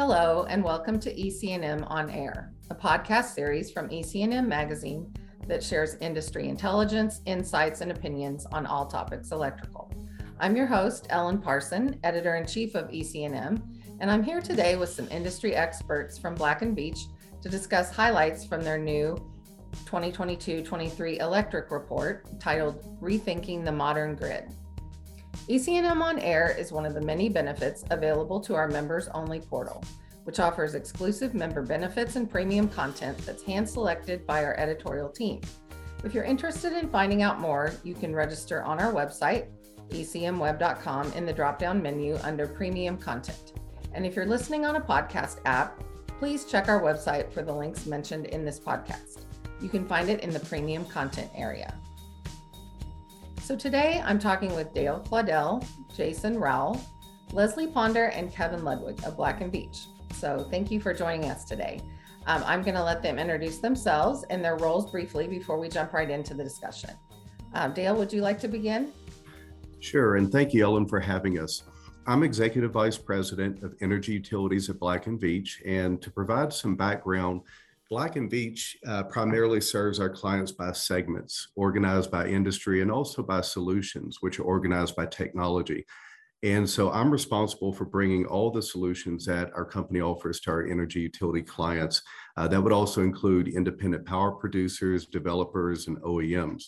Hello, and welcome to EC&M On Air, a podcast series from EC&M Magazine that shares industry intelligence, insights, and opinions on all topics electrical. I'm your host, Ellen Parson, editor in chief of EC&M, and I'm here today with some industry experts from Black and Veatch to discuss highlights from their new 2022 23 electric report titled Rethinking the Modern Grid. EC&M on Air is one of the many benefits available to our members only portal, which offers exclusive member benefits and premium content that's hand selected by our editorial team. If you're interested in finding out more, you can register on our website, ecmweb.com, in the drop down menu under premium content. And if you're listening on a podcast app, please check our website for the links mentioned in this podcast. You can find it in the premium content area. So today I'm talking with Dale Claudel, Jason Rowell, Leslie Ponder, and Kevin Ludwig of Black and Veatch. So thank you for joining us today. Um, I'm going to let them introduce themselves and their roles briefly before we jump right into the discussion. Um, Dale, would you like to begin? Sure, and thank you, Ellen, for having us. I'm Executive Vice President of Energy Utilities at Black and Veatch, and to provide some background, Black and Veatch uh, primarily serves our clients by segments, organized by industry and also by solutions, which are organized by technology. And so I'm responsible for bringing all the solutions that our company offers to our energy utility clients. Uh, that would also include independent power producers, developers, and OEMs.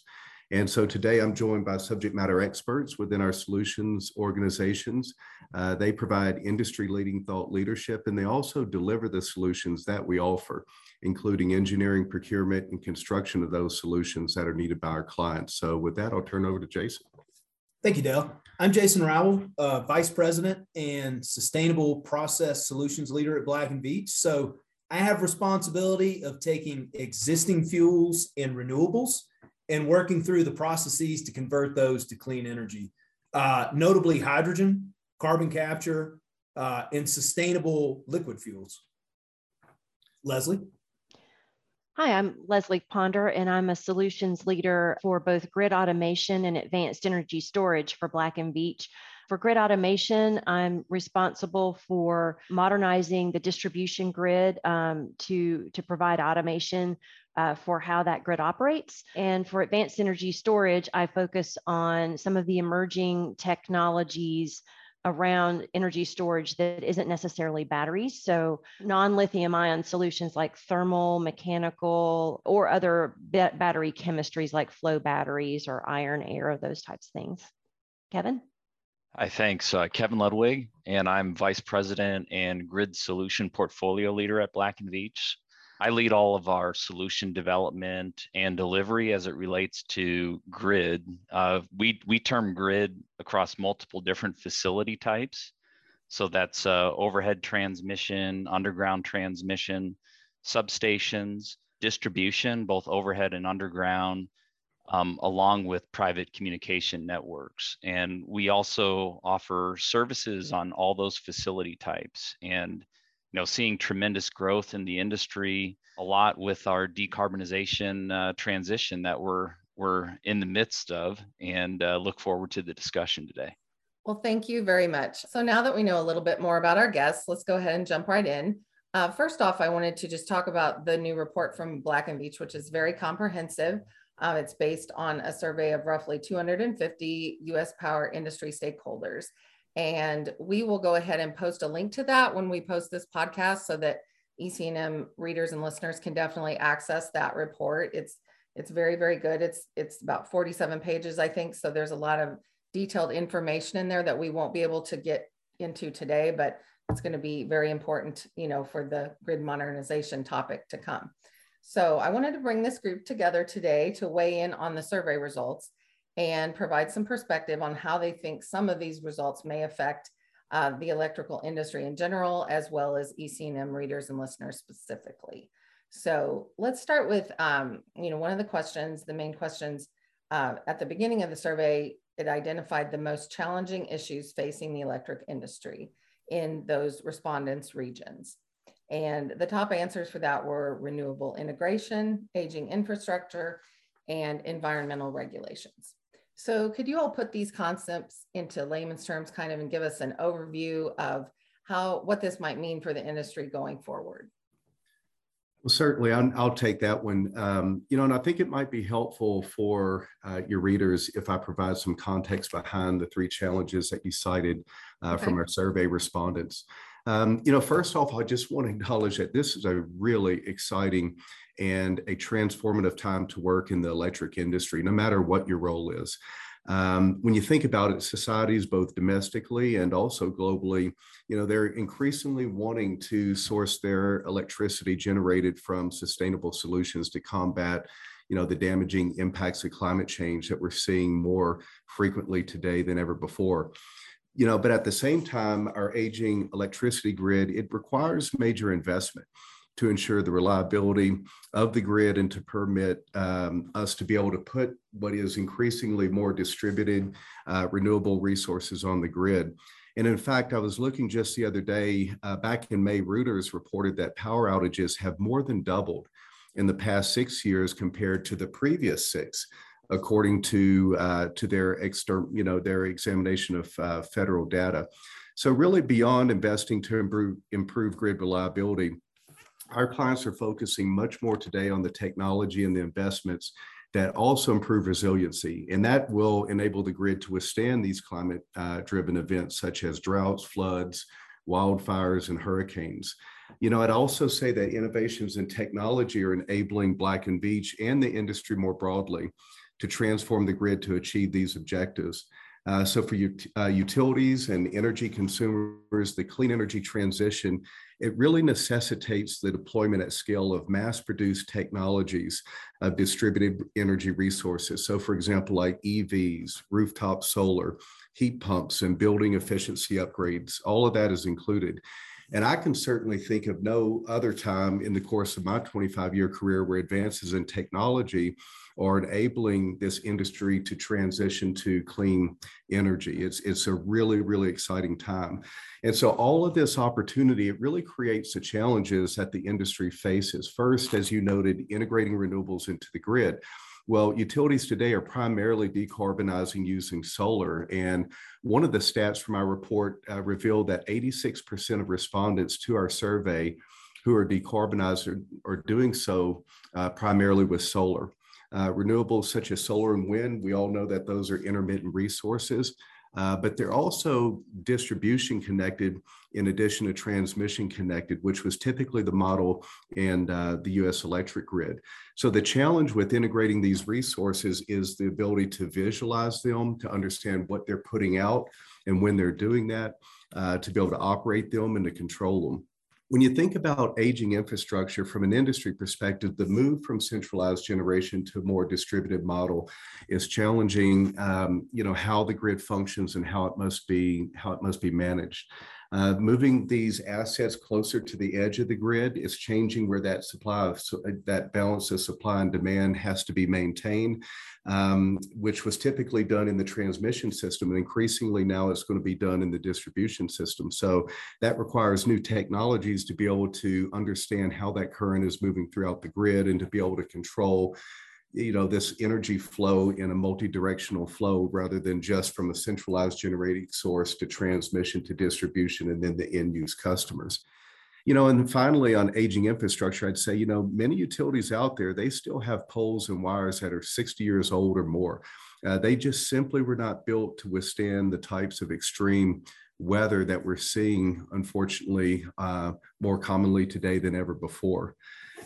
And so today I'm joined by subject matter experts within our solutions organizations. Uh, they provide industry leading thought leadership and they also deliver the solutions that we offer, including engineering, procurement, and construction of those solutions that are needed by our clients. So with that, I'll turn over to Jason. Thank you, Dale. I'm Jason Rowell, uh, Vice President and Sustainable Process Solutions Leader at Black and Veatch. So I have responsibility of taking existing fuels and renewables and working through the processes to convert those to clean energy, uh, notably hydrogen, carbon capture, uh, and sustainable liquid fuels. Leslie? Hi, I'm Leslie Ponder, and I'm a solutions leader for both grid automation and advanced energy storage for Black and Veatch. For grid automation, I'm responsible for modernizing the distribution grid um, to, to provide automation uh, for how that grid operates. And for advanced energy storage, I focus on some of the emerging technologies around energy storage that isn't necessarily batteries. So, non lithium ion solutions like thermal, mechanical, or other battery chemistries like flow batteries or iron air, those types of things. Kevin? Hi, thanks. Uh, Kevin Ludwig, and I'm Vice President and Grid Solution Portfolio Leader at Black & Veatch. I lead all of our solution development and delivery as it relates to grid. Uh, we, we term grid across multiple different facility types. So that's uh, overhead transmission, underground transmission, substations, distribution, both overhead and underground, um, along with private communication networks. And we also offer services on all those facility types. And you know, seeing tremendous growth in the industry, a lot with our decarbonization uh, transition that we're we're in the midst of, and uh, look forward to the discussion today. Well, thank you very much. So now that we know a little bit more about our guests, let's go ahead and jump right in. Uh, first off, I wanted to just talk about the new report from Black and Veatch, which is very comprehensive. Uh, it's based on a survey of roughly 250 US power industry stakeholders. And we will go ahead and post a link to that when we post this podcast so that EC&M readers and listeners can definitely access that report. It's it's very very good. It's it's about 47 pages I think so there's a lot of detailed information in there that we won't be able to get into today but it's going to be very important, you know, for the grid modernization topic to come. So I wanted to bring this group together today to weigh in on the survey results and provide some perspective on how they think some of these results may affect uh, the electrical industry in general, as well as EC&M readers and listeners specifically. So let's start with, um, you know, one of the questions, the main questions uh, at the beginning of the survey, it identified the most challenging issues facing the electric industry in those respondents' regions. And the top answers for that were renewable integration, aging infrastructure, and environmental regulations. So could you all put these concepts into layman's terms kind of and give us an overview of how what this might mean for the industry going forward. Well, certainly, I'll, I'll take that one. Um, you know, and I think it might be helpful for uh, your readers if I provide some context behind the three challenges that you cited uh, okay. from our survey respondents. Um, you know, first off, I just want to acknowledge that this is a really exciting and a transformative time to work in the electric industry, no matter what your role is. Um, when you think about it, societies both domestically and also globally, you know, they're increasingly wanting to source their electricity generated from sustainable solutions to combat, you know, the damaging impacts of climate change that we're seeing more frequently today than ever before. You know, but at the same time, our aging electricity grid, it requires major investment to ensure the reliability of the grid and to permit um, us to be able to put what is increasingly more distributed uh, renewable resources on the grid. And in fact, I was looking just the other day, uh, back in May, Reuters reported that power outages have more than doubled in the past six years compared to the previous six, according to, uh, to their, external, you know, their examination of uh, federal data. So really beyond investing to improve, improve grid reliability, our clients are focusing much more today on the technology and the investments that also improve resiliency. And that will enable the grid to withstand these climate uh, driven events such as droughts, floods, wildfires, and hurricanes. You know, I'd also say that innovations in technology are enabling Black and Veatch and the industry more broadly to transform the grid to achieve these objectives. Uh, so for uh, utilities and energy consumers, the clean energy transition, it really necessitates the deployment at scale of mass-produced technologies of distributed energy resources. So for example, like EVs, rooftop solar, heat pumps, and building efficiency upgrades, all of that is included. And I can certainly think of no other time in the course of my 25 year career where advances in technology are enabling this industry to transition to clean energy. It's, it's a really, really exciting time. And so all of this opportunity, it really creates the challenges that the industry faces. First, as you noted, integrating renewables into the grid. Well, utilities today are primarily decarbonizing using solar. And one of the stats from our report uh, revealed that 86% of respondents to our survey who are decarbonized are, are doing so uh, primarily with solar. Uh, renewables such as solar and wind, we all know that those are intermittent resources. Uh, but they're also distribution connected in addition to transmission connected, which was typically the model in uh, the US electric grid. So the challenge with integrating these resources is the ability to visualize them, to understand what they're putting out and when they're doing that, uh, to be able to operate them and to control them when you think about aging infrastructure from an industry perspective, the move from centralized generation to a more distributed model is challenging. Um, you know how the grid functions and how it must be how it must be managed. Uh, moving these assets closer to the edge of the grid is changing where that supply of that balance of supply and demand has to be maintained, um, which was typically done in the transmission system, and increasingly now it's going to be done in the distribution system. So that requires new technologies to be able to understand how that current is moving throughout the grid and to be able to control you know this energy flow in a multi-directional flow rather than just from a centralized generating source to transmission to distribution and then the end use customers. You know and finally on aging infrastructure i'd say you know many utilities out there they still have poles and wires that are 60 years old or more. Uh, they just simply were not built to withstand the types of extreme weather that we're seeing unfortunately uh, more commonly today than ever before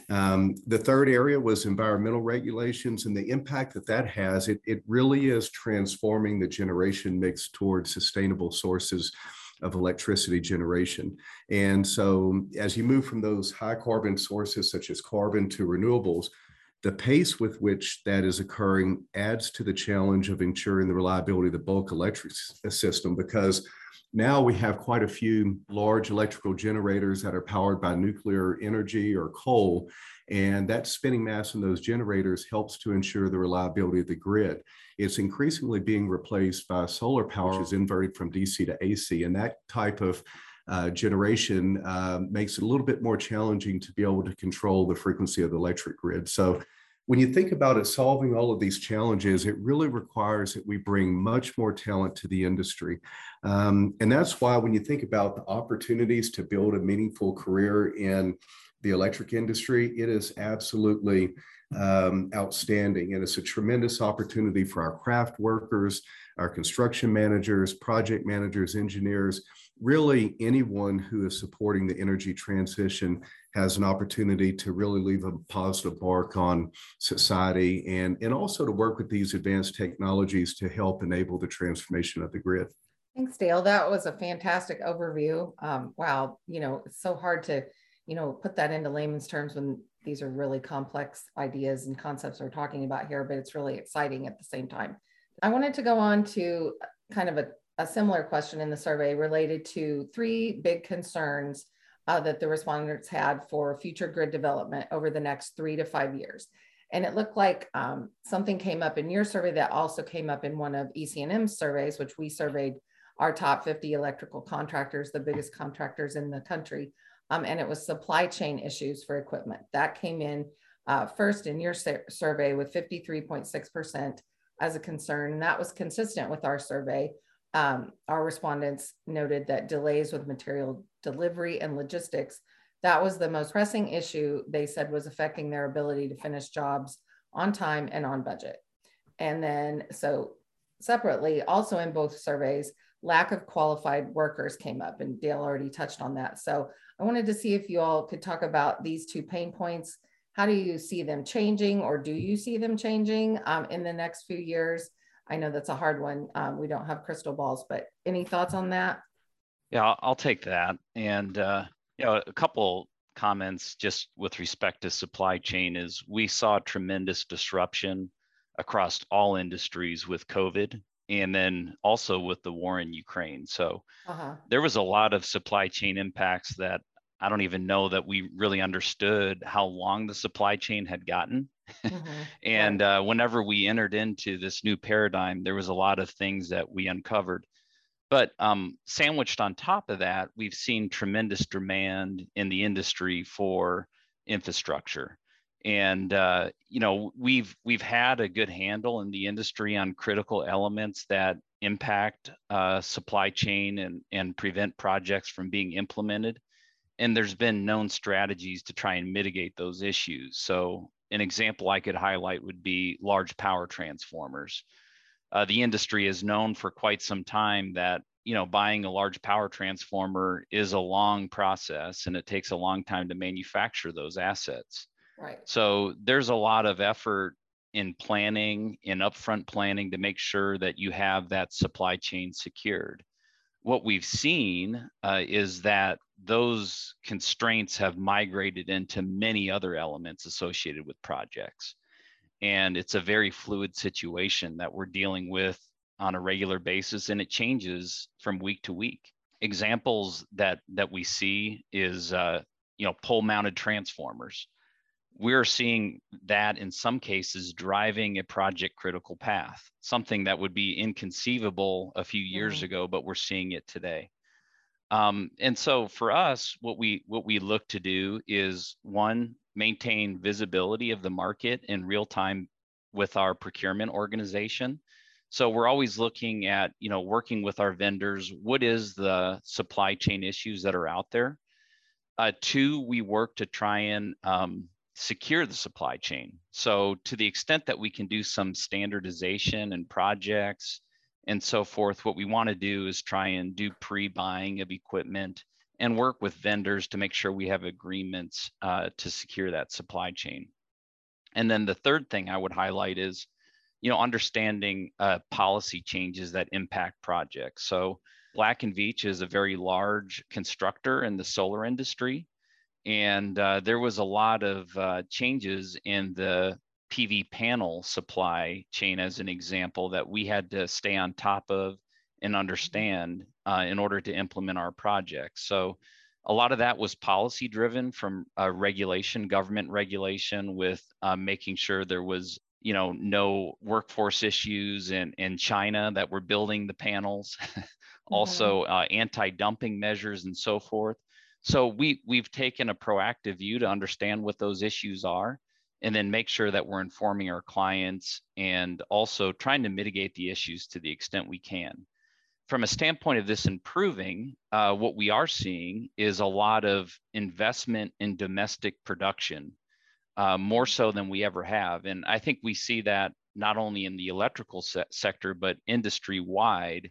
um, the third area was environmental regulations and the impact that that has. It, it really is transforming the generation mix towards sustainable sources of electricity generation. And so as you move from those high carbon sources such as carbon to renewables, the pace with which that is occurring adds to the challenge of ensuring the reliability of the bulk electric system because now we have quite a few large electrical generators that are powered by nuclear energy or coal. And that spinning mass in those generators helps to ensure the reliability of the grid. It's increasingly being replaced by solar power, which is inverted from DC to AC. And that type of uh, generation uh, makes it a little bit more challenging to be able to control the frequency of the electric grid. So when you think about it, solving all of these challenges, it really requires that we bring much more talent to the industry. Um, and that's why when you think about the opportunities to build a meaningful career in the electric industry, it is absolutely um, outstanding. And it's a tremendous opportunity for our craft workers, our construction managers, project managers, engineers, really anyone who is supporting the energy transition has an opportunity to really leave a positive mark on society and, and also to work with these advanced technologies to help enable the transformation of the grid. Thanks, Dale. That was a fantastic overview. Um, wow, you know, it's so hard to, you know, put that into layman's terms when these are really complex ideas and concepts we're talking about here, but it's really exciting at the same time. I wanted to go on to kind of a, a similar question in the survey related to three big concerns uh, that the respondents had for future grid development over the next three to five years. And it looked like um, something came up in your survey that also came up in one of EC&M's surveys, which we surveyed our top 50 electrical contractors, the biggest contractors in the country. Um, and it was supply chain issues for equipment. That came in uh, first in your survey with 53.6% as a concern. And that was consistent with our survey. Um, our respondents noted that delays with material delivery and logistics, that was the most pressing issue they said was affecting their ability to finish jobs on time and on budget. And then, so separately, also in both surveys, lack of qualified workers came up, and Dale already touched on that. So I wanted to see if you all could talk about these two pain points how do you see them changing or do you see them changing um, in the next few years? I know that's a hard one. Um, we don't have crystal balls, but any thoughts on that? Yeah, I'll take that. And, uh, you know, a couple comments just with respect to supply chain is we saw tremendous disruption across all industries with COVID and then also with the war in Ukraine. So uh-huh. there was a lot of supply chain impacts that I don't even know that we really understood how long the supply chain had gotten. Mm-hmm. and uh, whenever we entered into this new paradigm, there was a lot of things that we uncovered. But um, sandwiched on top of that, we've seen tremendous demand in the industry for infrastructure. And uh, you know we've we've had a good handle in the industry on critical elements that impact uh, supply chain and and prevent projects from being implemented and there's been known strategies to try and mitigate those issues. So an example I could highlight would be large power transformers. Uh, the industry is known for quite some time that you know buying a large power transformer is a long process and it takes a long time to manufacture those assets. Right. So there's a lot of effort in planning, in upfront planning to make sure that you have that supply chain secured what we've seen uh, is that those constraints have migrated into many other elements associated with projects. And it's a very fluid situation that we're dealing with on a regular basis, and it changes from week to week. Examples that that we see is uh, you know pole mounted transformers we're seeing that in some cases driving a project critical path, something that would be inconceivable a few years mm-hmm. ago, but we're seeing it today. Um, and so for us, what we what we look to do is one, maintain visibility of the market in real time with our procurement organization. So we're always looking at, you know, working with our vendors. What is the supply chain issues that are out there? Uh, two, we work to try and um, secure the supply chain. So to the extent that we can do some standardization and projects and so forth, what we want to do is try and do pre-buying of equipment and work with vendors to make sure we have agreements uh, to secure that supply chain. And then the third thing I would highlight is, you know, understanding uh, policy changes that impact projects. So Black and Veatch is a very large constructor in the solar industry and uh, there was a lot of uh, changes in the PV panel supply chain, as an example, that we had to stay on top of and mm-hmm. understand uh, in order to implement our projects. So, a lot of that was policy driven from uh, regulation, government regulation, with uh, making sure there was you know no workforce issues in in China that were building the panels, also mm-hmm. Uh, anti-dumping measures and so forth. So we we've taken a proactive view to understand what those issues are and then make sure that we're informing our clients and also trying to mitigate the issues to the extent we can. From a standpoint of this improving, uh, what we are seeing is a lot of investment in domestic production, uh, more so than we ever have. And I think we see that not only in the electrical se- sector, but industry wide.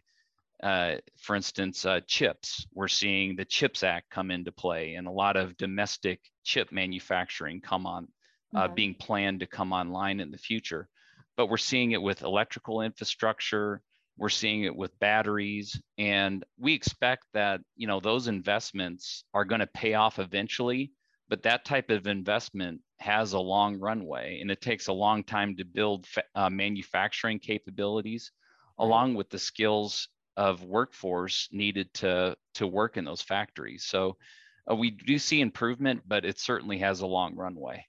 Uh, for instance, uh, chips. We're seeing the CHIPS Act come into play, and a lot of domestic chip manufacturing come on uh, being planned to come online in the future. But we're seeing it with electrical infrastructure, we're seeing it with batteries, and we expect that you know those investments are going to pay off eventually. But that type of investment has a long runway, and it takes a long time to build uh, manufacturing capabilities, along with the skills of workforce needed to to work in those factories. So uh, we do see improvement, but it certainly has a long runway.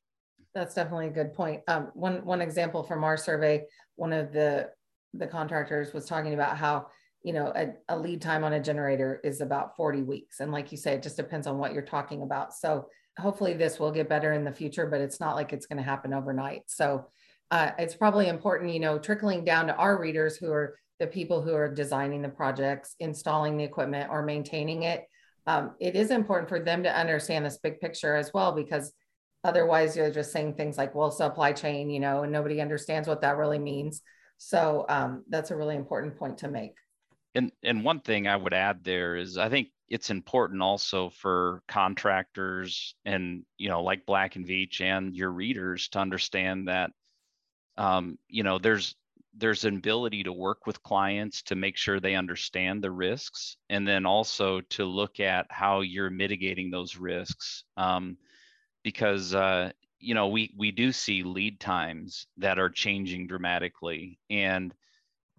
That's definitely a good point. Um, one one example from our survey, one of the the contractors was talking about how you know a, a, lead time on a generator is about 40 weeks, and like you say, it just depends on what you're talking about. So hopefully this will get better in the future, but it's not like it's going to happen overnight. So uh, it's probably important, you know, trickling down to our readers who are the people who are designing the projects, installing the equipment, or maintaining it. Um, it is important for them to understand this big picture as well because Otherwise, you're just saying things like, well, supply chain, you know, and nobody understands what that really means. So um, that's a really important point to make. And, and one thing I would add there is I think it's important also for contractors and, you know, like Black and Veatch and your readers to understand that, um, you know, there's, there's an ability to work with clients to make sure they understand the risks and then also to look at how you're mitigating those risks um, because uh, you know we we do see lead times that are changing dramatically and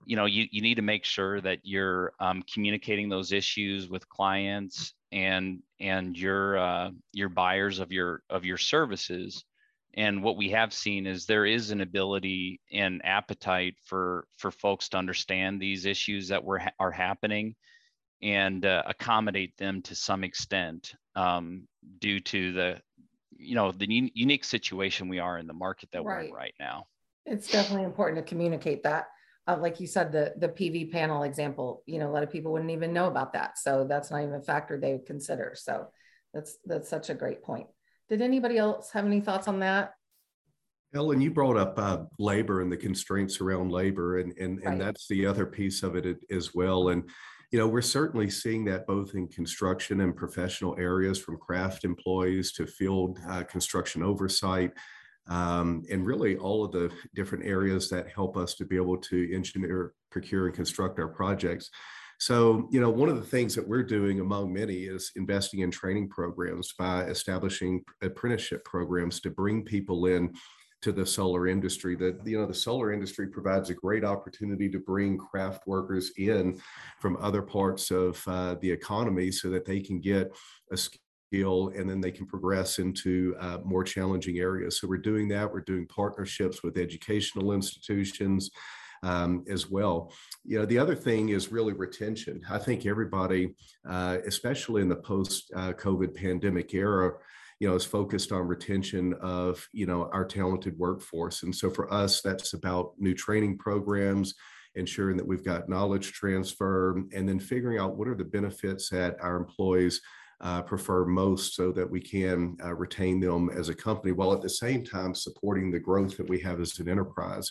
you know you, you need to make sure that you're um, communicating those issues with clients and and your uh, your buyers of your of your services and what we have seen is there is an ability and appetite for for folks to understand these issues that were are happening and uh, accommodate them to some extent um, due to the you know the un- unique situation we are in the market that right. we're in right. now. It's definitely important to communicate that. Uh, like you said the the pv panel example you know a lot of people wouldn't even know about that. So that's not even a factor they would consider. So that's that's such a great point did anybody else have any thoughts on that Ellen, you brought up uh, labor and the constraints around labor, and and, right. and that's the other piece of it as well. And you know, we're certainly seeing that both in construction and professional areas, from craft employees to field uh, construction oversight, um, and really all of the different areas that help us to be able to engineer, procure, and construct our projects. So, you know, one of the things that we're doing among many is investing in training programs by establishing apprenticeship programs to bring people in to the solar industry that you know the solar industry provides a great opportunity to bring craft workers in from other parts of uh, the economy so that they can get a skill and then they can progress into uh, more challenging areas. So we're doing that. We're doing partnerships with educational institutions um, as well. You know, the other thing is really retention. I think everybody, uh, especially in the post-COVID uh, pandemic era, you know is focused on retention of you know our talented workforce and so for us that's about new training programs ensuring that we've got knowledge transfer and then figuring out what are the benefits that our employees uh, prefer most so that we can uh, retain them as a company while at the same time supporting the growth that we have as an enterprise.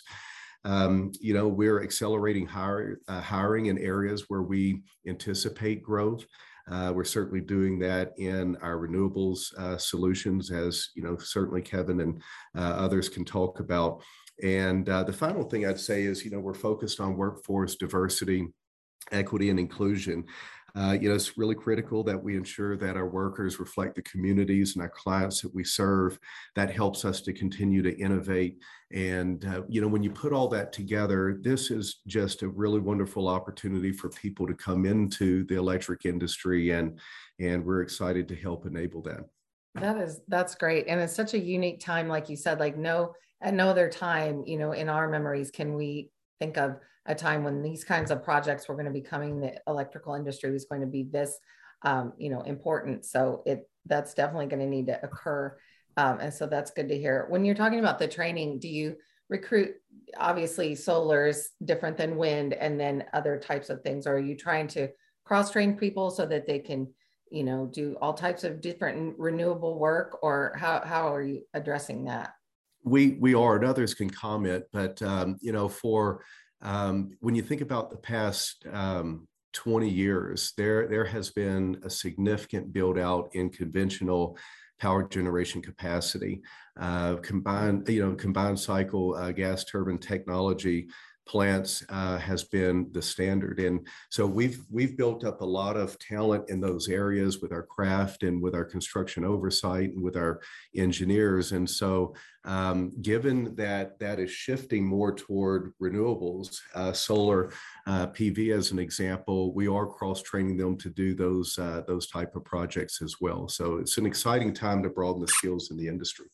Um, you know, we're accelerating hire, uh, hiring in areas where we anticipate growth. Uh, we're certainly doing that in our renewables uh, solutions, as you know, certainly Kevin and uh, others can talk about. And uh, the final thing I'd say is, you know, we're focused on workforce diversity, equity, and inclusion. Uh, you know, it's really critical that we ensure that our workers reflect the communities and our clients that we serve. That helps us to continue to innovate. And, uh, you know, when you put all that together, this is just a really wonderful opportunity for people to come into the electric industry. And, and we're excited to help enable that. That is, that's great. And it's such a unique time, like you said, like no, at no other time, you know, in our memories can we think of a time when these kinds of projects were going to be coming the electrical industry was going to be this um, you know important so it that's definitely going to need to occur Um, and so that's good to hear. When you're talking about the training, do you recruit? Obviously, solar is different than wind, and then other types of things. Or are you trying to cross train people so that they can, you know, do all types of different renewable work? Or how how are you addressing that? We we are, and others can comment. But um, you know, for um, when you think about the past um, 20 years, there there has been a significant build out in conventional power generation capacity, uh, combined, you know, combined cycle uh, gas turbine technology plants uh, has been the standard. And so we've we've built up a lot of talent in those areas with our craft and with our construction oversight and with our engineers. And so um, given that that is shifting more toward renewables, uh, solar, uh, PV as an example, we are cross training them to do those uh, those type of projects as well. So it's an exciting time to broaden the skills in the industry.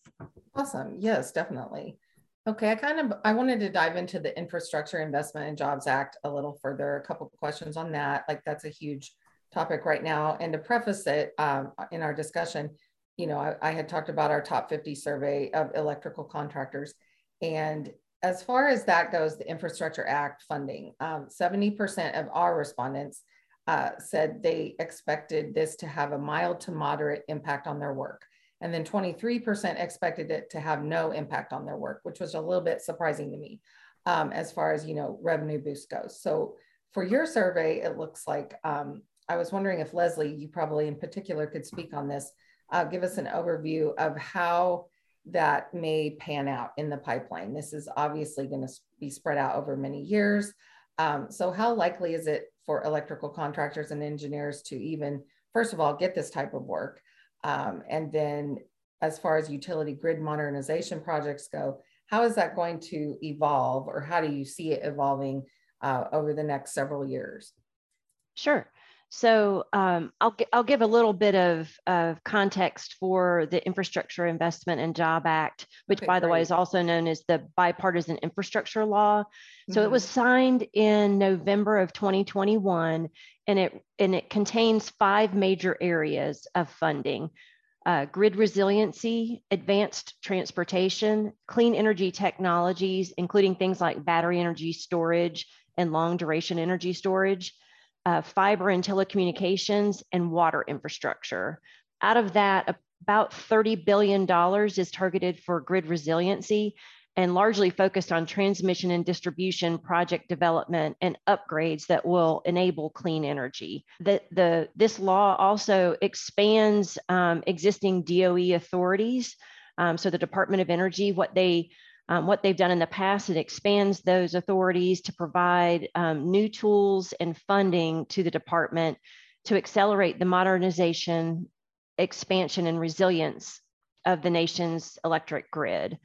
Awesome. Yes, definitely. Okay, I kind of I wanted to dive into the Infrastructure Investment and Jobs Act a little further. A couple of questions on that. Like that's a huge topic right now. And to preface it um, in our discussion, you know, I, I, had talked about our top 50 survey of electrical contractors, and as far as that goes, the Infrastructure Act funding, um, 70% of our respondents uh, said they expected this to have a mild to moderate impact on their work. And then 23% expected it to have no impact on their work, which was a little bit surprising to me um, as far as, you know, revenue boost goes. So for your survey, it looks like, um, I was wondering if Leslie, you probably in particular could speak on this, uh, give us an overview of how that may pan out in the pipeline. This is obviously going to be spread out over many years. Um, so how likely is it for electrical contractors and engineers to even, first of all, get this type of work? Um, and then as far as utility grid modernization projects go, how is that going to evolve or how do you see it evolving uh, over the next several years? Sure. So um, I'll, I'll give a little bit of, of context for the Infrastructure Investment and Job Act, which okay, by the way is also known as the Bipartisan Infrastructure Law. So mm-hmm. it was signed in November of 2021 and it, and it contains five major areas of funding. Uh, grid resiliency, advanced transportation, clean energy technologies, including things like battery energy storage and long duration energy storage, uh, fiber and telecommunications, and water infrastructure. Out of that, about $30 billion is targeted for grid resiliency and largely focused on transmission and distribution project development and upgrades that will enable clean energy. The, the, this law also expands um, existing DOE authorities. Um, so the Department of Energy, what they um, what they've done in the past, it expands those authorities to provide um, new tools and funding to the department to accelerate the modernization, expansion, and resilience of the nation's electric grid.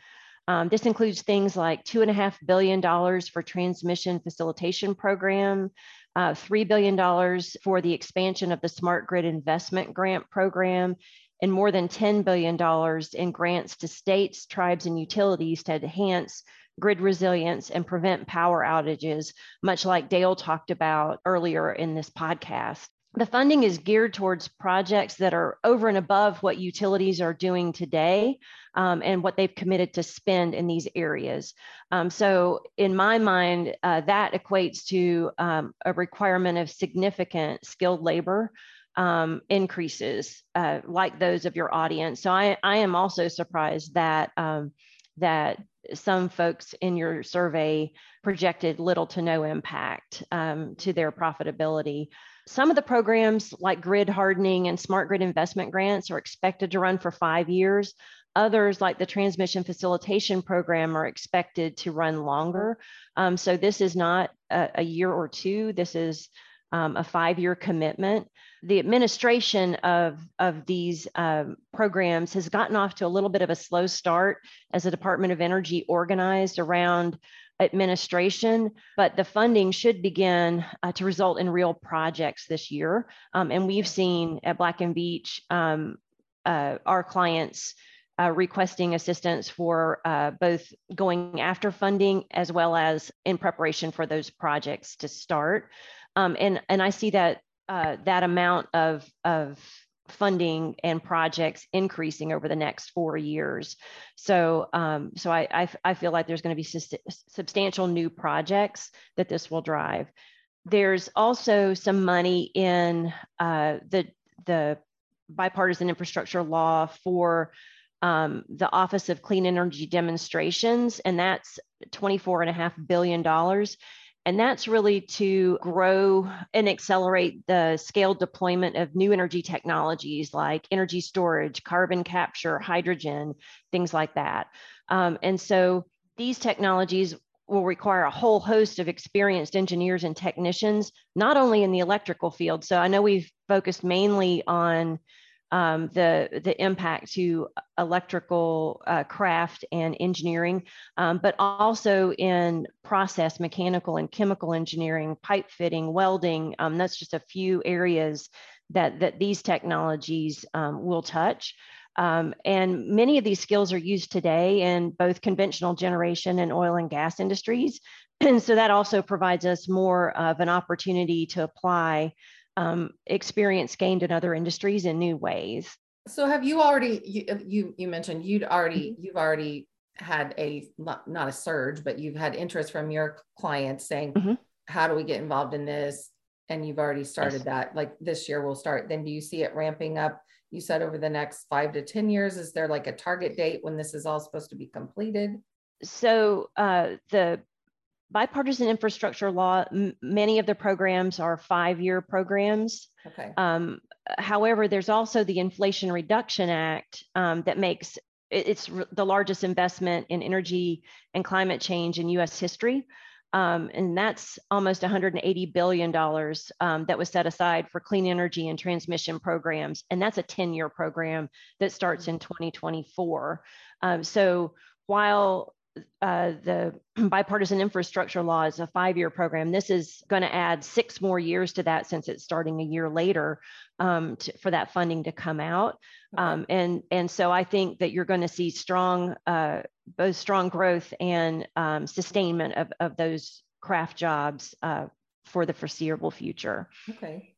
Um, this includes things like $2.5 billion for transmission facilitation program, uh, $3 billion for the expansion of the Smart Grid Investment Grant Program, and more than $10 billion in grants to states, tribes, and utilities to enhance grid resilience and prevent power outages, much like Dale talked about earlier in this podcast. The funding is geared towards projects that are over and above what utilities are doing today um, and what they've committed to spend in these areas. Um, so, in my mind, uh, that equates to um, a requirement of significant skilled labor um, increases uh, like those of your audience. So I, I am also surprised that um, that some folks in your survey projected little to no impact um, to their profitability. Some of the programs like grid hardening and smart grid investment grants are expected to run for five years. Others, like the transmission facilitation program, are expected to run longer. Um, so this is not a, a, year or two. This is um, a five-year commitment the administration of, of these um, programs has gotten off to a little bit of a slow start as the Department of Energy organized around administration, but the funding should begin uh, to result in real projects this year. Um, and we've seen at Black and Veatch um, uh, our clients uh, requesting assistance for uh, both going after funding as well as in preparation for those projects to start. Um, and, and I see that uh, that amount of, of funding and projects increasing over the next four years. So, um, so I, I, I, feel like there's going to be substantial new projects that this will drive. There's also some money in uh, the the bipartisan infrastructure law for um, the Office of Clean Energy Demonstrations, and that's $24.5 billion. And that's really to grow and accelerate the scaled deployment of new energy technologies like energy storage, carbon capture, hydrogen, things like that. Um, and so these technologies will require a whole host of experienced engineers and technicians, not only in the electrical field. So I know we've focused mainly on um, the, the impact to electrical uh, craft and engineering, um, but also in process, mechanical and chemical engineering, pipe fitting, welding. Um, that's just a few areas that, that these technologies um, will touch. Um, and many of these skills are used today in both conventional generation and oil and gas industries. And so that also provides us more of an opportunity to apply um, experience gained in other industries in new ways. So have you already you uh, you, you mentioned you'd already mm-hmm. you've already had a not, a surge, but you've had interest from your clients saying, mm-hmm. how do we get involved in this? And you've already started yes. that. Like this year we'll start. Then do you see it ramping up? You said over the next five to 10 years. Is there like a target date when this is all supposed to be completed? So uh, the bipartisan infrastructure law, m- many of the programs are five-year programs. Okay. Um, however, there's also the Inflation Reduction Act um, that makes it's the largest investment in energy and climate change in U.S. history. Um, and that's almost $180 billion um, that was set aside for clean energy and transmission programs. And that's a 10 year program that starts in 2024. Um, so while uh, the bipartisan infrastructure law is a five-year program. This is going to add six more years to that since it's starting a year later um, to, for that funding to come out. Um, and and so I think that you're going to see strong, uh, both strong growth and um, sustainment of of those craft jobs uh, for the foreseeable future. Okay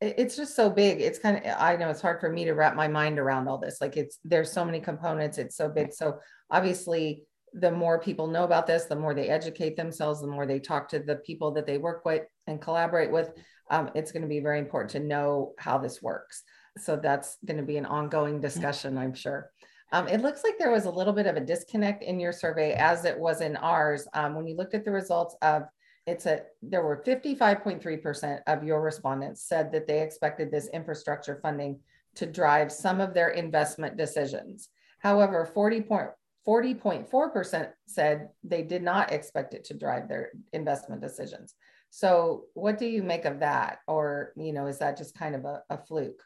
it's just so big it's kind of i know it's hard for me to wrap my mind around all this like it's there's so many components it's so big so obviously the more people know about this, the more they educate themselves, the more they talk to the people that they work with and collaborate with. Um, it's going to be very important to know how this works. So that's going to be an ongoing discussion, I'm sure. Um, it looks like there was a little bit of a disconnect in your survey, as it was in ours. Um, when you looked at the results of it's a there were 55.3% of your respondents said that they expected this infrastructure funding to drive some of their investment decisions. However, 40 40.4% said they did not expect it to drive their investment decisions. So what do you make of that? Or, you know, is that just kind of a, a fluke?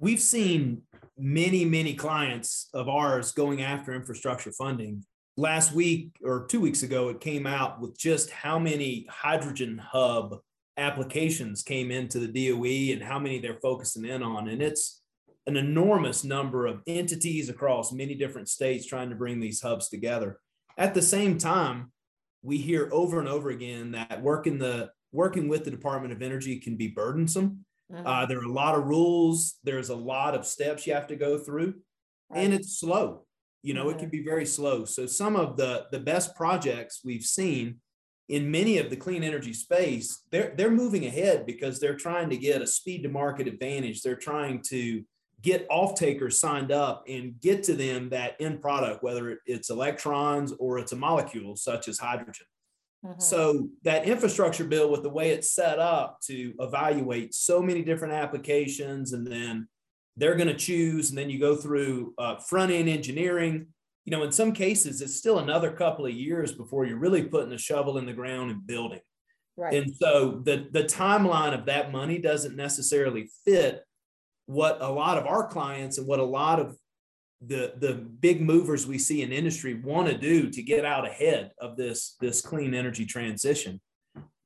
We've seen many, many clients of ours going after infrastructure funding. Last week or two weeks ago, it came out with just how many hydrogen hub applications came into the DOE and how many they're focusing in on. And it's an enormous number of entities across many different states trying to bring these hubs together. At the same time, we hear over and over again that working the working with the Department of Energy can be burdensome. Mm-hmm. Uh, there are a lot of rules. There's a lot of steps you have to go through, right. and it's slow. You know, mm-hmm. it can be very slow. So some of the the best projects we've seen in many of the clean energy space, they're they're moving ahead because they're trying to get a speed to market advantage. They're trying to get off takers signed up and get to them that end product, whether it's electrons or it's a molecule such as hydrogen. Mm-hmm. So that infrastructure bill with the way it's set up to evaluate so many different applications and then they're going to choose and then you go through uh, front end engineering you know in some cases it's still another couple of years before you're really putting a shovel in the ground and building right. and so the the timeline of that money doesn't necessarily fit what a lot of our clients and what a lot of the the big movers we see in industry want to do to get out ahead of this this clean energy transition.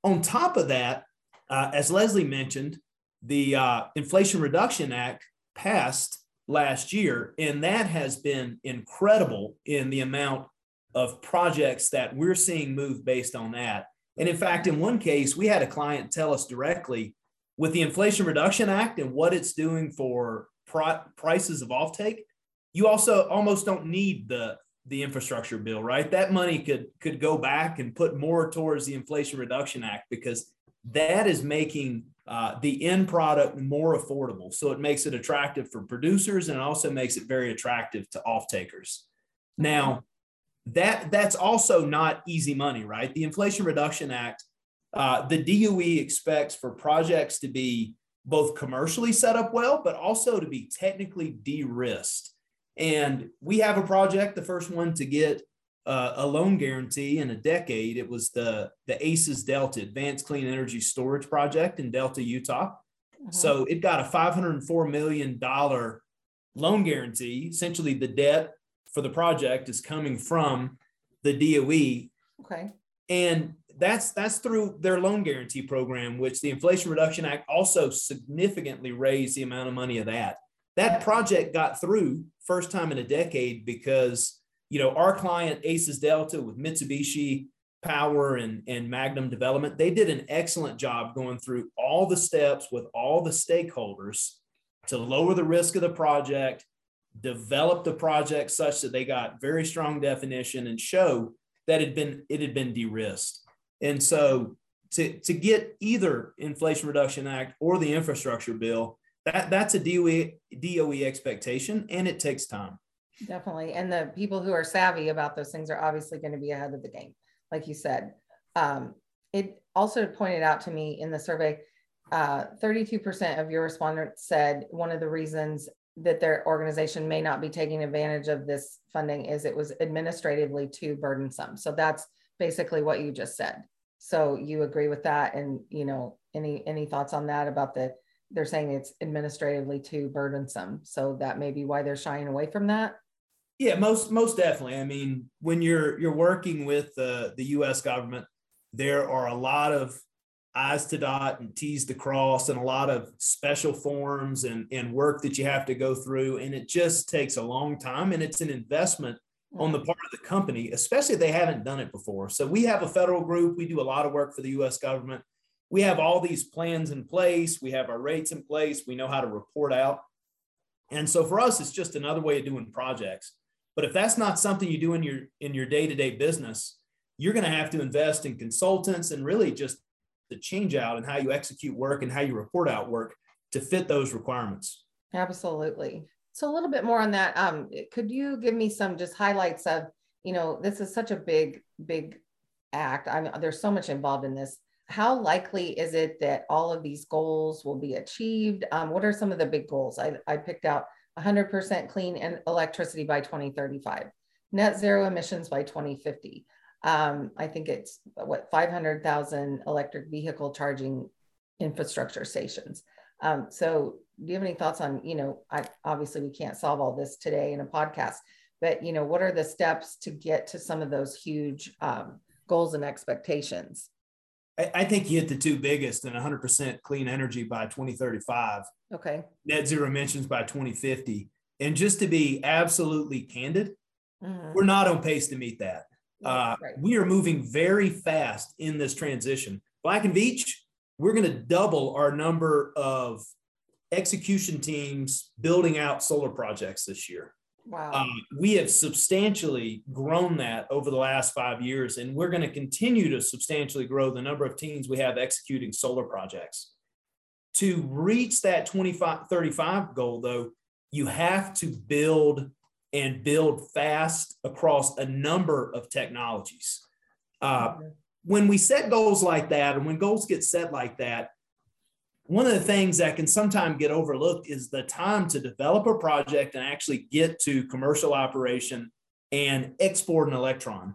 On top of that, uh, as Leslie mentioned, the uh, Inflation Reduction Act passed last year, and that has been incredible in the amount of projects that we're seeing move based on that. And in fact, in one case, we had a client tell us directly with the Inflation Reduction Act and what it's doing for pri- prices of offtake, you also almost don't need the the infrastructure bill, right? That money could could go back and put more towards the Inflation Reduction Act because that is making uh, the end product more affordable. So it makes it attractive for producers and also makes it very attractive to off takers. Now, that that's also not easy money, right? The Inflation Reduction Act, uh, the DOE expects for projects to be both commercially set up well, but also to be technically de-risked. And we have a project, the first one to get uh, a loan guarantee in a decade. It was the the ACES Delta Advanced Clean Energy Storage Project in Delta, Utah. Mm-hmm. So it got a 504 million dollar loan guarantee. Essentially, the debt for the project is coming from the DOE. Okay. And that's that's through their loan guarantee program, which the Inflation Reduction Act also significantly raised the amount of money of that. That project got through first time in a decade because you know, our client Aces Delta with Mitsubishi Power and, and Magnum Development, they did an excellent job going through all the steps with all the stakeholders to lower the risk of the project, develop the project such that they got very strong definition and show that it had been it had been de-risked. And so to, to get either Inflation Reduction Act or the infrastructure bill, that, that's a DOE, DOE expectation and it takes time. Definitely. And the people who are savvy about those things are obviously going to be ahead of the game, like you said. Um, it also pointed out to me in the survey uh, 32% of your respondents said one of the reasons that their organization may not be taking advantage of this funding is it was administratively too burdensome. So that's basically what you just said. So you agree with that and you know any any thoughts on that about the they're saying it's administratively too burdensome. So that may be why they're shying away from that. Yeah, most most definitely. I mean, when you're you're working with uh, the U.S. government, there are a lot of I's to dot and T's to cross, and a lot of special forms and and work that you have to go through, and it just takes a long time, and it's an investment on the part of the company, especially if they haven't done it before. So we have a federal group. We do a lot of work for the U.S. government. We have all these plans in place. We have our rates in place. We know how to report out. And so for us, it's just another way of doing projects. But if that's not something you do in your in your day-to-day business, you're going to have to invest in consultants and really just the change out and how you execute work and how you report out work to fit those requirements. Absolutely. So a little bit more on that. Um, could you give me some just highlights of, you know, this is such a big, big act. I mean, there's so much involved in this. How likely is it that all of these goals will be achieved? Um, what are some of the big goals? I, I picked out 100% clean and electricity by 2035, net zero emissions by 2050. Um, I think it's what 500,000 electric vehicle charging infrastructure stations. Um, so, do you have any thoughts on, you know, I, obviously we can't solve all this today in a podcast, but you know, what are the steps to get to some of those huge um, goals and expectations? I, think you hit the two biggest and 100% clean energy by 2035. Okay. Net zero emissions by 2050. And just to be absolutely candid, mm-hmm. we're not on pace to meet that. Uh, right. We are moving very fast in this transition. Black and Veatch, we're going to double our number of execution teams building out solar projects this year. Wow. Um, we have substantially grown that over the last five years, and we're going to continue to substantially grow the number of teams we have executing solar projects. To reach that 25, 35 goal, though, you have to build and build fast across a number of technologies. Uh, when we set goals like that, and when goals get set like that, one of the things that can sometimes get overlooked is the time to develop a project and actually get to commercial operation and export an electron.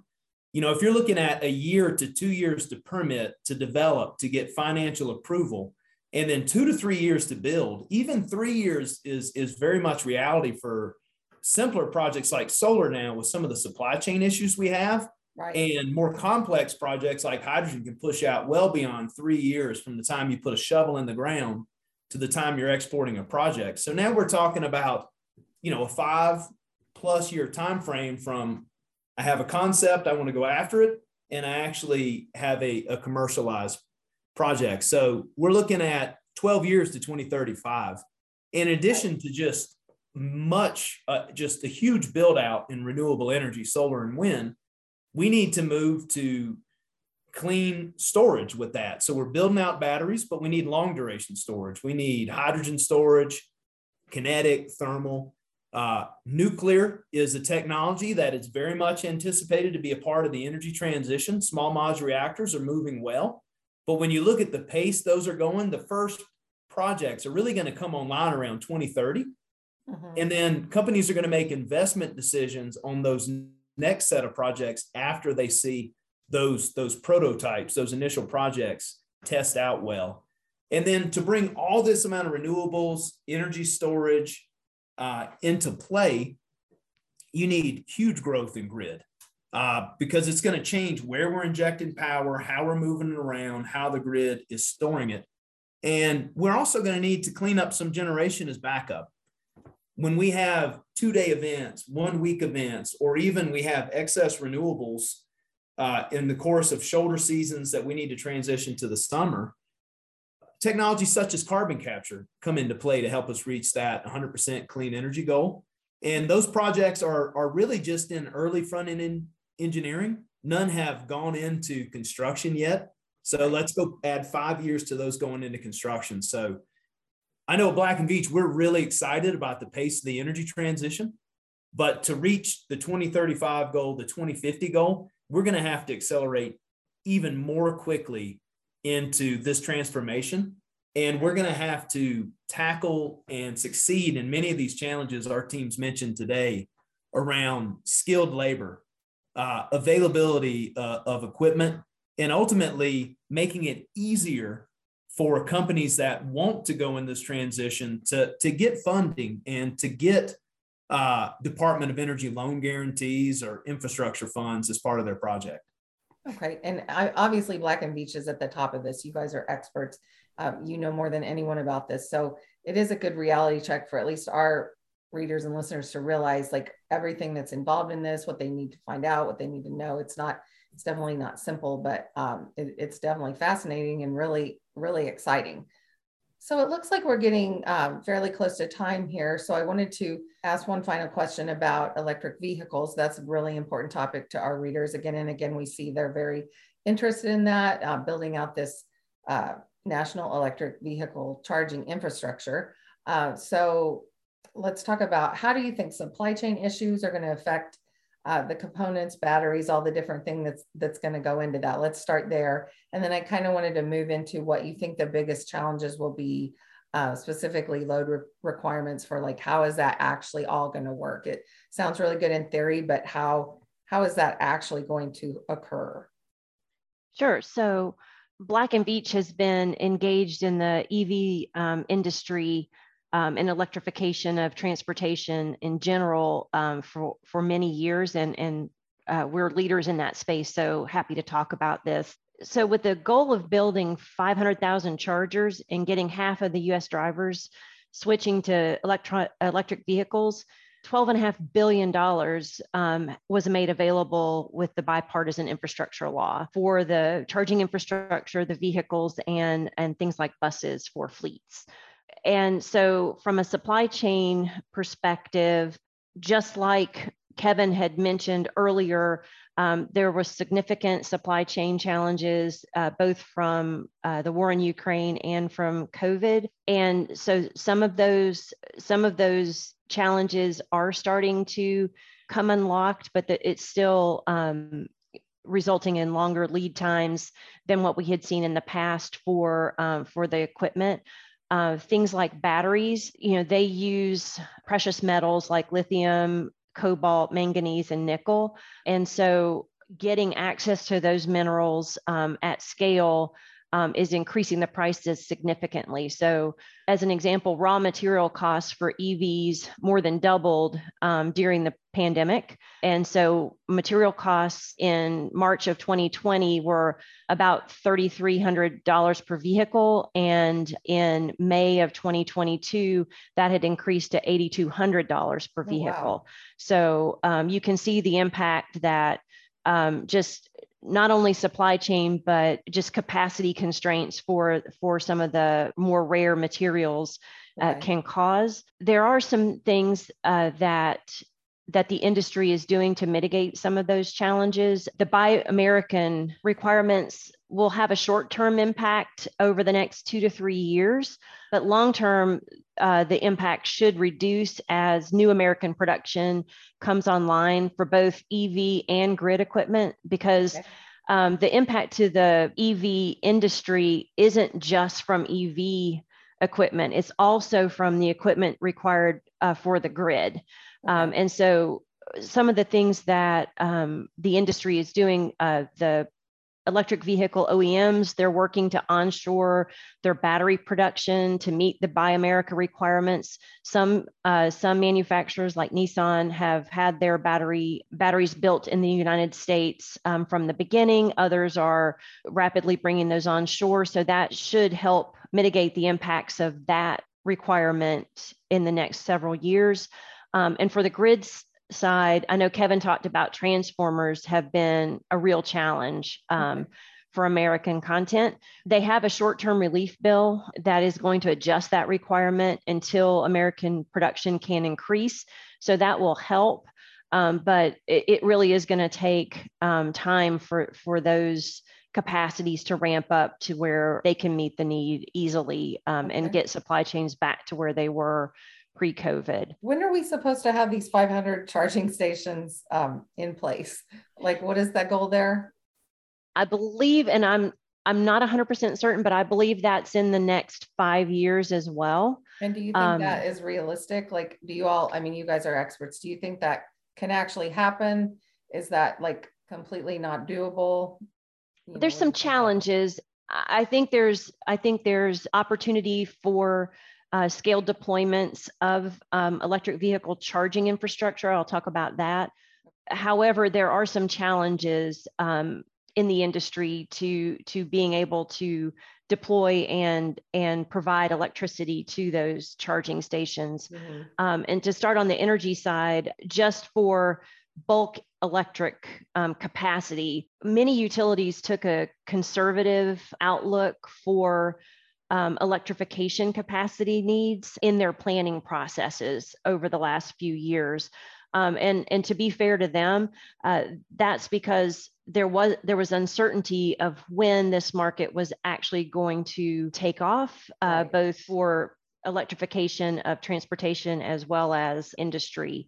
You know, if you're looking at a year to two years to permit, to develop, to get financial approval, and then two to three years to build, even three years is, is very much reality for simpler projects like solar now with some of the supply chain issues we have. Right. And more complex projects like hydrogen can push out well beyond three years from the time you put a shovel in the ground to the time you're exporting a project. So now we're talking about, you know, a five plus year time frame from I have a concept, I want to go after it, and I actually have a, a commercialized project. So we're looking at 12 years to 2035. In addition to just much, uh, just a huge build out in renewable energy, solar and wind, we need to move to clean storage with that. So we're building out batteries, but we need long duration storage. We need hydrogen storage, kinetic, thermal. Uh, nuclear is a technology that is very much anticipated to be a part of the energy transition. Small modular reactors are moving well. But when you look at the pace those are going, the first projects are really going to come online around 2030. Mm-hmm. And then companies are going to make investment decisions on those next set of projects after they see those, those prototypes, those initial projects test out well. And then to bring all this amount of renewables, energy storage uh, into play, you need huge growth in grid uh, because it's going to change where we're injecting power, how we're moving it around, how the grid is storing it. And we're also going to need to clean up some generation as backup. When we have two day events, one week events, or even we have excess renewables uh, in the course of shoulder seasons that we need to transition to the summer, technologies such as carbon capture come into play to help us reach that 100% clean energy goal. And those projects are, are really just in early front end engineering. None have gone into construction yet. So let's go add five years to those going into construction. So I know Black and Veatch, we're really excited about the pace of the energy transition. But to reach the 2035 goal, the 2050 goal, we're going to have to accelerate even more quickly into this transformation. And we're going to have to tackle and succeed in many of these challenges our teams mentioned today around skilled labor, uh, availability uh, of equipment, and ultimately making it easier for companies that want to go in this transition to, to get funding and to get uh, Department of Energy loan guarantees or infrastructure funds as part of their project. Okay, and I, obviously Black and Veatch is at the top of this. You guys are experts. Um, you know more than anyone about this, so it is a good reality check for at least our readers and listeners to realize like everything that's involved in this, what they need to find out, what they need to know. It's not, it's definitely not simple, but um, it, it's definitely fascinating and really, really exciting. So it looks like we're getting um, fairly close to time here. So I wanted to ask one final question about electric vehicles. That's a really important topic to our readers. Again and again, we see they're very interested in that, uh, building out this uh, national electric vehicle charging infrastructure. Uh, so let's talk about how do you think supply chain issues are going to affect uh, the components, batteries, all the different thing that's that's going to go into that. Let's start there, and then I kind of wanted to move into what you think the biggest challenges will be, uh, specifically load re requirements for like how is that actually all going to work? It sounds really good in theory, but how how is that actually going to occur? Sure. So Black and Veatch has been engaged in the EV um, industry um, and electrification of transportation in general um, for, for many years. And, and uh, we're leaders in that space. So happy to talk about this. So with the goal of building 500,000 chargers and getting half of the US drivers switching to electro- electric vehicles, $12.5 billion um, was made available with the bipartisan infrastructure law for the charging infrastructure, the vehicles, and, and things like buses for fleets. And so, from a supply chain perspective, just like Kevin had mentioned earlier, um, there were significant supply chain challenges, uh, both from uh, the war in Ukraine and from COVID. And so, some of those some of those challenges are starting to come unlocked, but the, it's still um, resulting in longer lead times than what we had seen in the past for um, for the equipment things like batteries, you know, they use precious metals like lithium, cobalt, manganese, and nickel. And so getting access to those minerals um, at scale um, is increasing the prices significantly. So, as an example, raw material costs for EVs more than doubled um, during the pandemic. And so, material costs in March of 2020 were about $3,300 per vehicle. And in May of 2022, that had increased to $8,200 per vehicle. Oh, wow. So, um, you can see the impact that um, just not only supply chain but just capacity constraints for for some of the more rare materials uh, can cause there are some things uh, that that the industry is doing to mitigate some of those challenges. The Buy American requirements will have a short term impact over the next two to three years, but long term, uh, the impact should reduce as new American production comes online for both EV and grid equipment because. Okay. Um, the impact to the EV industry isn't just from EV equipment, it's also from the equipment required uh, for the grid. Um, and so some of the things that um, the industry is doing, uh, the electric vehicle OEMs, they're working to onshore their battery production to meet the Buy America requirements. Some uh, some manufacturers like Nissan have had their battery batteries built in the United States um, from the beginning. Others are rapidly bringing those onshore, so that should help mitigate the impacts of that requirement in the next several years. Um, and for the grids side, I know Kevin talked about transformers have been a real challenge um, for American content. They have a short term relief bill that is going to adjust that requirement until American production can increase. So that will help. Um, but it, it, really is going to take um, time for, for those capacities to ramp up to where they can meet the need easily um, okay. and get supply chains back to where they were pre-COVID. When are we supposed to have these 500 charging stations um, in place? Like, what is that goal there? I believe, and I'm I'm not 100% certain, but I believe that's in the next five years as well. And do you think um, that is realistic? Like, do you all? I mean, you guys are experts. Do you think that can actually happen? Is that like completely not doable? You there's know, some challenges. I think there's I think there's opportunity for uh, scaled deployments of um, electric vehicle charging infrastructure. I'll talk about that. However, there are some challenges um, in the industry to to being able to deploy and and provide electricity to those charging stations. Mm-hmm. Um, and to start on the energy side, just for bulk electric um, capacity, many utilities took a conservative outlook for um, electrification capacity needs in their planning processes over the last few years. Um, and, and to be fair to them, uh, that's because there was there was uncertainty of when this market was actually going to take off, uh, right. both for electrification of transportation as well as industry.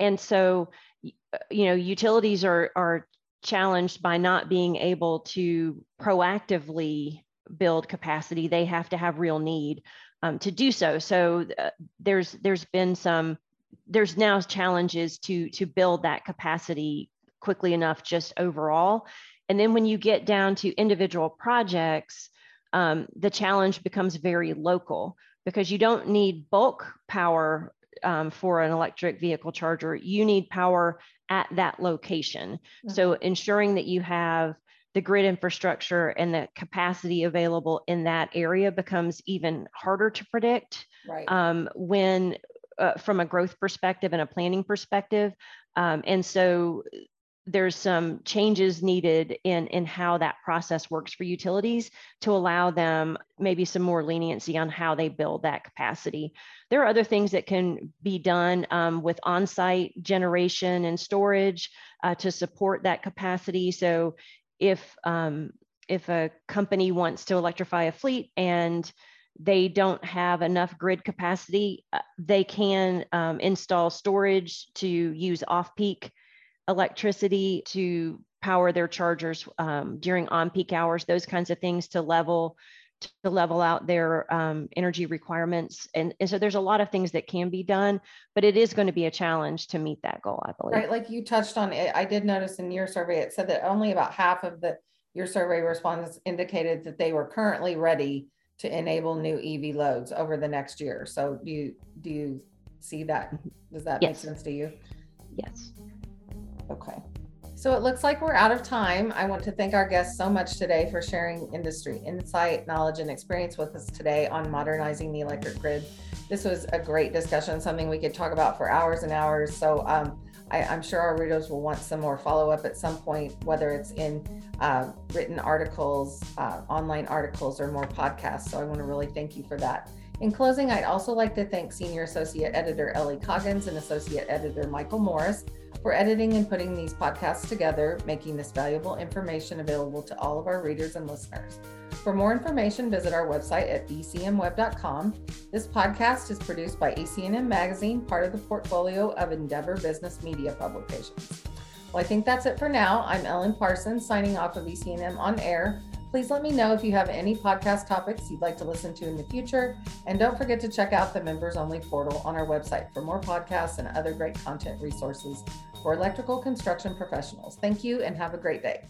And so, you know, utilities are are challenged by not being able to proactively build capacity, they have to have real need um, to do so. So uh, there's there's been some there's now challenges to to build that capacity quickly enough just overall. And then when you get down to individual projects, um, the challenge becomes very local because you don't need bulk power um, for an electric vehicle charger. You need power at that location. Mm-hmm. So ensuring that you have the grid infrastructure and the capacity available in that area becomes even harder to predict right. um, when uh, from a growth perspective and a planning perspective. Um, and so there's some changes needed in in how that process works for utilities to allow them maybe some more leniency on how they build that capacity. There are other things that can be done um, with on-site generation and storage uh, to support that capacity. So if um, if a company wants to electrify a fleet and they don't have enough grid capacity, uh, they can um, install storage to use off-peak electricity to power their chargers um, during on-peak hours, those kinds of things to level to level out their um, energy requirements. And, and, so there's a lot of things that can be done, but it is going to be a challenge to meet that goal, I believe. Right. Like you touched on it, I did notice in your survey, it said that only about half of the your survey respondents indicated that they were currently ready to enable new EV loads over the next year. So do you do you see that? Does that yes. make sense to you? Yes. Okay. So it looks like we're out of time. I want to thank our guests so much today for sharing industry insight, knowledge, and experience with us today on modernizing the electric grid this was a great discussion, something we could talk about for hours and hours. So um, I, am sure our readers will want some more follow up at some point, whether it's in uh, written articles, uh, online articles, or more podcasts. So I want to really thank you for that. In closing, I'd also like to thank Senior Associate Editor Ellie Coggins and Associate Editor Michael Morris for editing and putting these podcasts together, making this valuable information available to all of our readers and listeners. For more information, visit our website at ecmweb.com. This podcast is produced by EC&M Magazine, part of the portfolio of Endeavor Business Media Publications. Well, I think that's it for now. I'm Ellen Parsons signing off of EC&M on air. Please let me know if you have any podcast topics you'd like to listen to in the future. And don't forget to check out the members only portal on our website for more podcasts and other great content resources for electrical construction professionals. Thank you and have a great day.